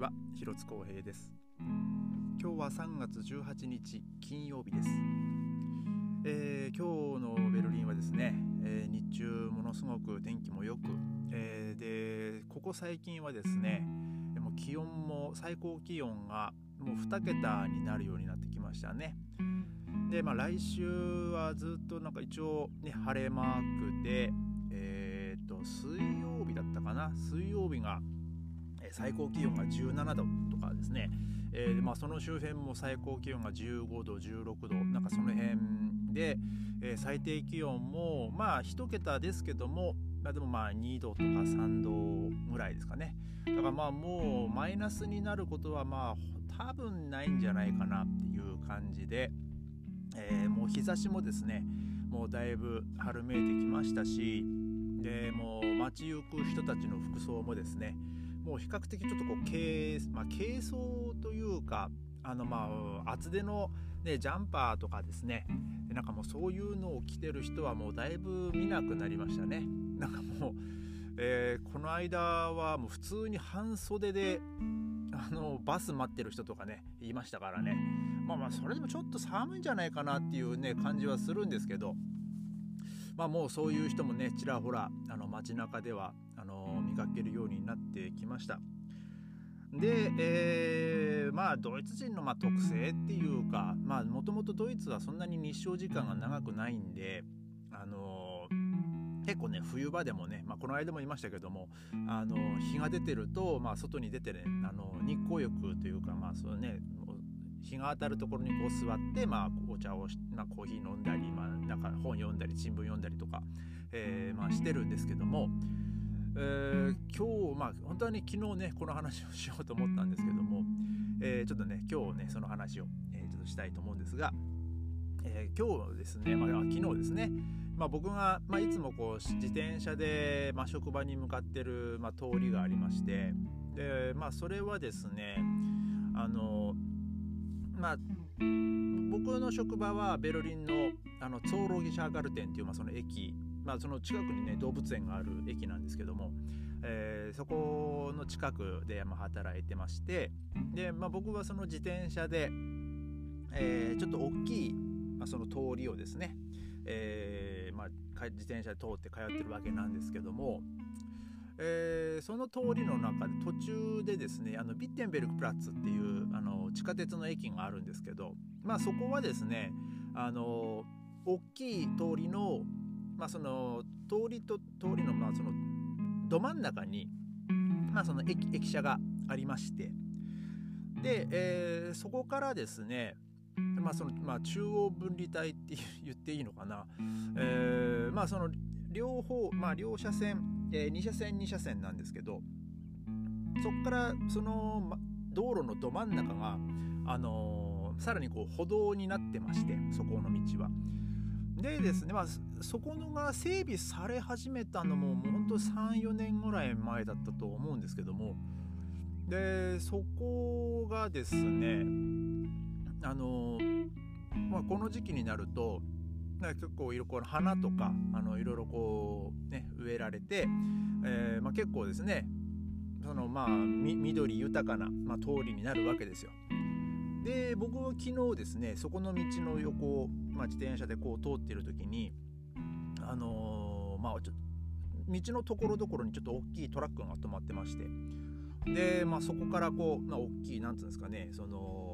は広津光平です。今日は3月18日金曜日です、えー、今日のベルリンはですね、えー、日中ものすごく天気も良く、えー、でここ最近はですねもう気温も最高気温がもう2桁になるようになってきましたね。でまあ来週はずっとなんか一応ね晴れマークでえっ、と水曜日だったかな？水曜日が最高気温が17度とかですね、えー、まあ、その周辺も最高気温が15度16度なんかその辺で、えー、最低気温もまあ1桁ですけども、まあ、でもまあ2度とか3度ぐらいですかね。だからまあもうマイナスになることはまあ多分ないんじゃないかなっていう感じで、えー、もう日差しもですねもうだいぶ春めいてきましたしでもう街行く人たちの服装もですねもう比較的ちょっとこう軽,、まあ、軽装というかあのまあ厚手の、ね、ジャンパーとかですね。なんかもうそういうのを着てる人はもうだいぶ見なくなりましたね。なんかもう、えー、この間はもう普通に半袖であのバス待ってる人とかねいましたからね。まあまあそれでもちょっと寒いんじゃないかなっていうね感じはするんですけど。まあもうそういう人もねちらほらあの街中ではあの見かけるようになってきました。で、えー、まあドイツ人のま特性っていうかもともとドイツはそんなに日照時間が長くないんで、あのー、結構ね冬場でもね、まあ、この間も言いましたけども、あの、日が出てると、まあ、外に出てね、あの日光浴というかまあそうね日が当たるところにこう座って、まあ、お茶をまあ、コーヒー飲んだり、まあ、なんか本読んだり新聞読んだりとか、えーまあ、してるんですけども、えー、今日、まあ、本当はね、昨日ね、この話をしようと思ったんですけども、えー、ちょっとね、今日ね、その話を、え、ちょっとしたいと思うんですが、え今日ですね、まあ、昨日ですね、まあ、僕が、まあ、いつもこう自転車で、まあ、職場に向かってる、まあ、通りがありましてで、まあ、それはですねあのまあ僕の職場はベルリンのあのツォーロギシャーガルテンっていう、まあ、その駅。まあ、その近くにね動物園がある駅なんですけども、えー、そこの近くでま働いてましてで、まあ、僕はその自転車で、えー、ちょっと大きい、まあ、その通りをですね、えー、まあ、自転車で通って通ってるわけなんですけども、えー、その通りの中で途中でですねあのビッテンベルクプラッツっていうあの地下鉄の駅があるんですけど、まあ、そこはですねあの大きい通りのまあ、その通りと通りのまあそのど真ん中に、まあ、その駅駅舎がありましてで、えー、そこからですねまあそのまあ、中央分離帯って言っていいのかな、えー、まあその両方、まあ、両車線、えー、2車線2車線なんですけどそこからその、ま、道路のど真ん中が、あのー、さらにこう歩道になってましてそこの道は。でですね、まあ、そこのが整備され始めたのももうほんと34年ぐらい前だったと思うんですけどもでそこがですねあの、まあ、この時期になると結構いろいろ花とかあのいろいろこうね植えられて、えーまあ、結構ですねそのまあ緑豊かな、まあ、通りになるわけですよ。で僕は昨日ですねそこの道の横を、まあ、自転車でこう通ってる時にあのー、まあちょ道のところどころにちょっと大きいトラックが止まってましてで、まあ、そこからこう、まあ、大きいなんつうんですかねその、まあ、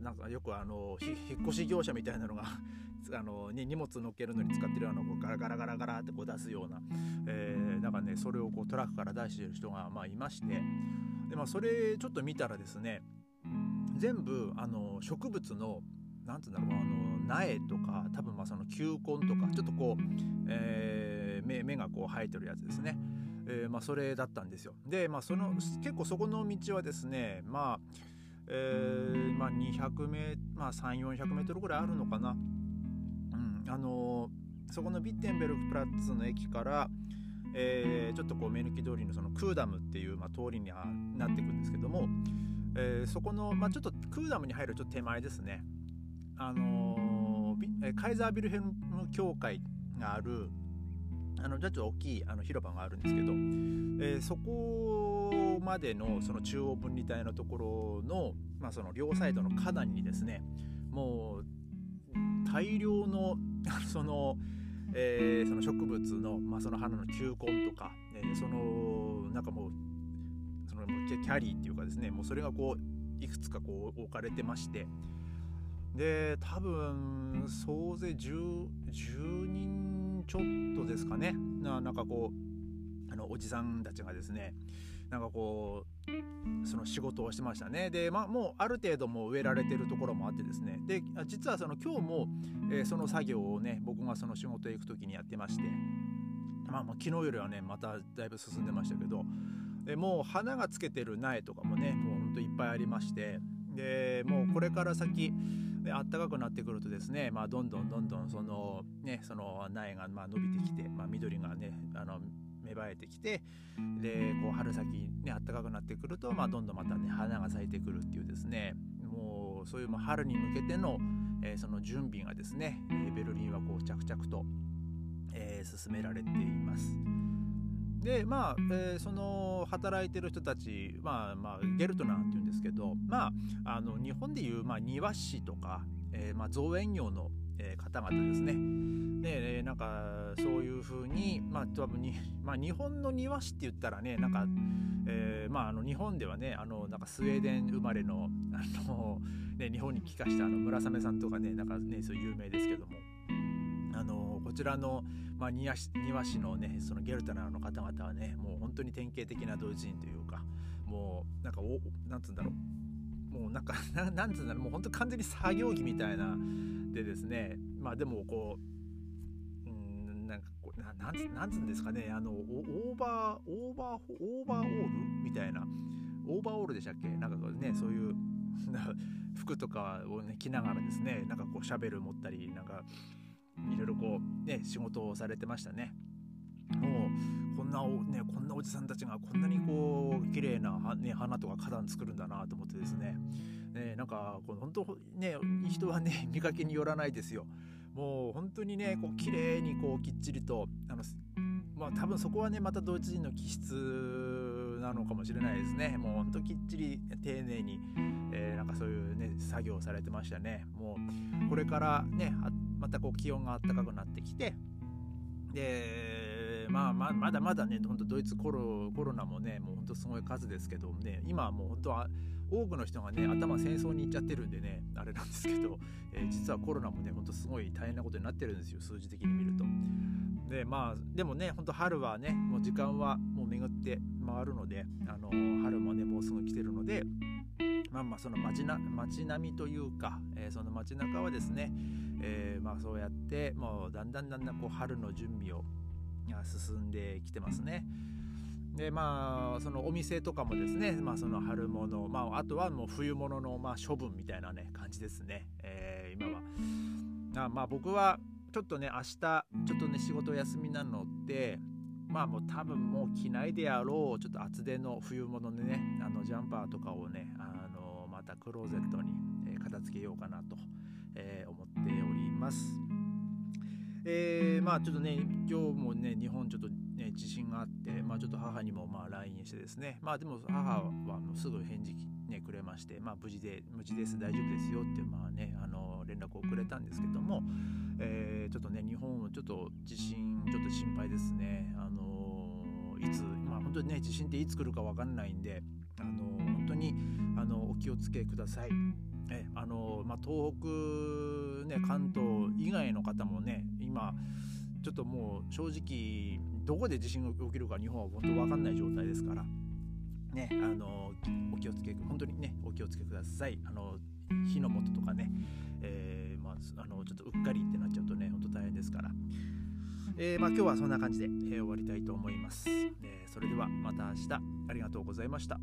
なんかよくあの引っ越し業者みたいなのが あの、ね、荷物乗っけるのに使ってるようなこうガラガラガラガラってこう出すような、えー、なんかねそれをこうトラックから出してる人がまあいまして。で、まあ、それちょっと見たらですね全部あの植物の何て言うんだろうあの苗とか多分まあその球根とかちょっとこう、えー、芽芽がこう生えてるやつですね、えー、まあ、それだったんですよ。でまあその結構そこの道はですねまあえー、まあ、200メまあ、3400メートルぐらいあるのかな、うんあのー、そこのビッテンベルクプラッツの駅から、えー、ちょっとこう目抜き通りのそのクーダムっていう、まあ、通りにはなっていくんですけども、えー、そこの、まあ、ちょっとクーダムに入るちょっと手前ですね、あのー、カイザービルヘルム教会がある、あのちょっと大きいあの広場があるんですけど、えー、そここまでのその中央分離帯のところの,、まあその両サイドの花壇にですねもう大量の その、えー、その植物の,、まあ、その花の球根とか、えー、そのなんかもうそのキャリーっていうかですねもうそれがこういくつかこう置かれてまして。で多分総勢 10, 10人ちょっとですかね。ななんかこうあのおじさんたちがですねなんかこうその仕事をしてましたね。で、まあ、もうある程度もう植えられてるところもあってですね。で実はその今日も、えー、その作業をね僕がその仕事へ行く時にやってまして、まあ、まあ昨日よりはねまただいぶ進んでましたけど。でもう花がつけてる苗とかもねもうほんといっぱいありまして。でもうこれから先あったかくなってくるとですね、まあ、どんどんどんどんその,、ね、その苗がまあ伸びてきて、まあ、緑がねあの芽生えてきてでこう春先ねあったかくなってくると、まあ、どんどんまたね花が咲いてくるっていうですねもうそういう春に向けての、えー、その準備がですね、ベルリンはこう着々と、えー、進められています。でまあ、えー、その働いてる人たち、まあまあ、ゲルトナーっていうんですけど、まあ、あの日本でいう、まあ、庭師とか、えーまあ、造園業の、えー、方々ですね。でなんかそういうふうに、まあ、多分に、まあ、日本の庭師って言ったらねなんか、えーまあ、あの日本ではねあのなんかスウェーデン生まれのあの、ね、日本に帰化したあの村雨さんとかねなんかねそう有名ですけども。あのこちらの、まあ、庭師庭師のねそのゲルタナーの方々はねもう本当に典型的なドイツ人というかもうなんかおなんつうんだろう。もうなんかなんつうんだろう。もう本当完全に作業着みたいなでですねまあでもこううんなんかこうななんつなんつうんですかねあのオーバーオーバーオーバーオールみたいなオーバーオールでしたっけ？なんかねそういう服とかをね着ながらですねなんかこうシャベル持ったりなんかいろいろこうね仕事をされてましたね。もうこんなお,、ね、こんなおじさんたちがこんなにこう綺麗な、ね、花とか花壇作るんだなと思ってですねねなんかこう本当ね人はね見かけによらないですよ。もう本当にねこう綺麗にこうきっちりとあのまあ多分そこはねまたドイツ人の気質なのかもしれないですね。もうほんときっちり丁寧に、えー、なんかそういうね作業をされてましたね。もうこれからねまたこう気温が暖かくなってきてでまあままだまだね本当ドイツコロコロナもねもう本当すごい数ですけどね今はもう本当は多くの人がね頭戦争に行っちゃってるんでねあれなんですけど、えー、実はコロナもねほんとすごい大変なことになってるんですよ数字的に見ると。でまあでもねほんと春はねもう時間はもう巡って回るのであの春もねもうすぐ来てるのでまあまあその街な街並みというか、えー、その街中はですね、えー、まあそうやってもうだんだんだんだんこう春の準備を進んできてますね。でまあそのお店とかもですね、まあ、その春物、まあ、あとはもう冬物のまあ処分みたいなね感じですね、えー、今は。あまあ僕はちょっとね明日ちょっとね仕事休みなのでまあもう多分もう着ないであろうちょっと厚手の冬物でねあのジャンパーとかをねあのまたクローゼットに、片付けようかなと、え、思っております。えー、まあちょっとね今日もね日本ちょっとね地震があって、まあ、ちょっと母にもまあ LINE してですね。まあでも母はもうすぐ返事ねくれましてまあ無事で無事です。大丈夫ですよってまあねあの連絡をくれたんですけども、えー、ちょっとね日本ちょっと地震ちょっと心配ですね。あのいつまあ本当にね地震っていつ来るか分かんないんであの本当にあのお気をつけください。えあのまあ、東北、ね、関東以外の方もね今ちょっともう正直どこで地震が起きるか日本は本当分かんない状態ですからねあのお気をつけ本当にねお気をつけください。あの火の元とかね、えー、まあ、あのちょっとうっかりってなっちゃうとね本当大変ですから、えー、まあ、今日はそんな感じで、えー、終わりたいと思います、えそれではまた明日ありがとうございました。